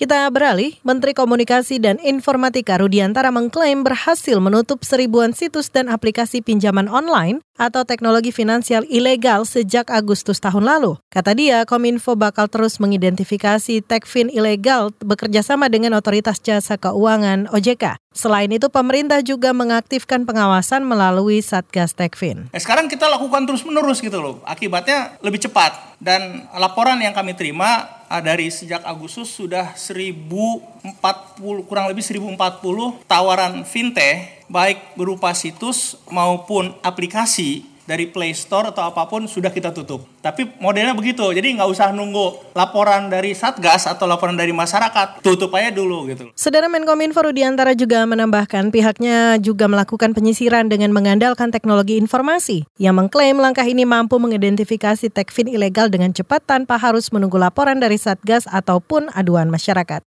Kita beralih, Menteri Komunikasi dan Informatika Rudiantara mengklaim berhasil menutup seribuan situs dan aplikasi pinjaman online atau teknologi finansial ilegal sejak Agustus tahun lalu. Kata dia, Kominfo bakal terus mengidentifikasi techfin ilegal bekerjasama dengan Otoritas Jasa Keuangan OJK. Selain itu, pemerintah juga mengaktifkan pengawasan melalui Satgas Techfin. Nah, sekarang kita lakukan terus-menerus gitu loh. Akibatnya lebih cepat. Dan laporan yang kami terima dari sejak Agustus sudah 1040 kurang lebih 1040 tawaran fintech baik berupa situs maupun aplikasi dari Play Store atau apa pun sudah kita tutup. Tapi modelnya begitu, jadi nggak usah nunggu laporan dari Satgas atau laporan dari masyarakat, tutup aja dulu gitu. Saudara Menkominfo Rudiantara juga menambahkan pihaknya juga melakukan penyisiran dengan mengandalkan teknologi informasi yang mengklaim langkah ini mampu mengidentifikasi tekfin ilegal dengan cepat tanpa harus menunggu laporan dari Satgas ataupun aduan masyarakat.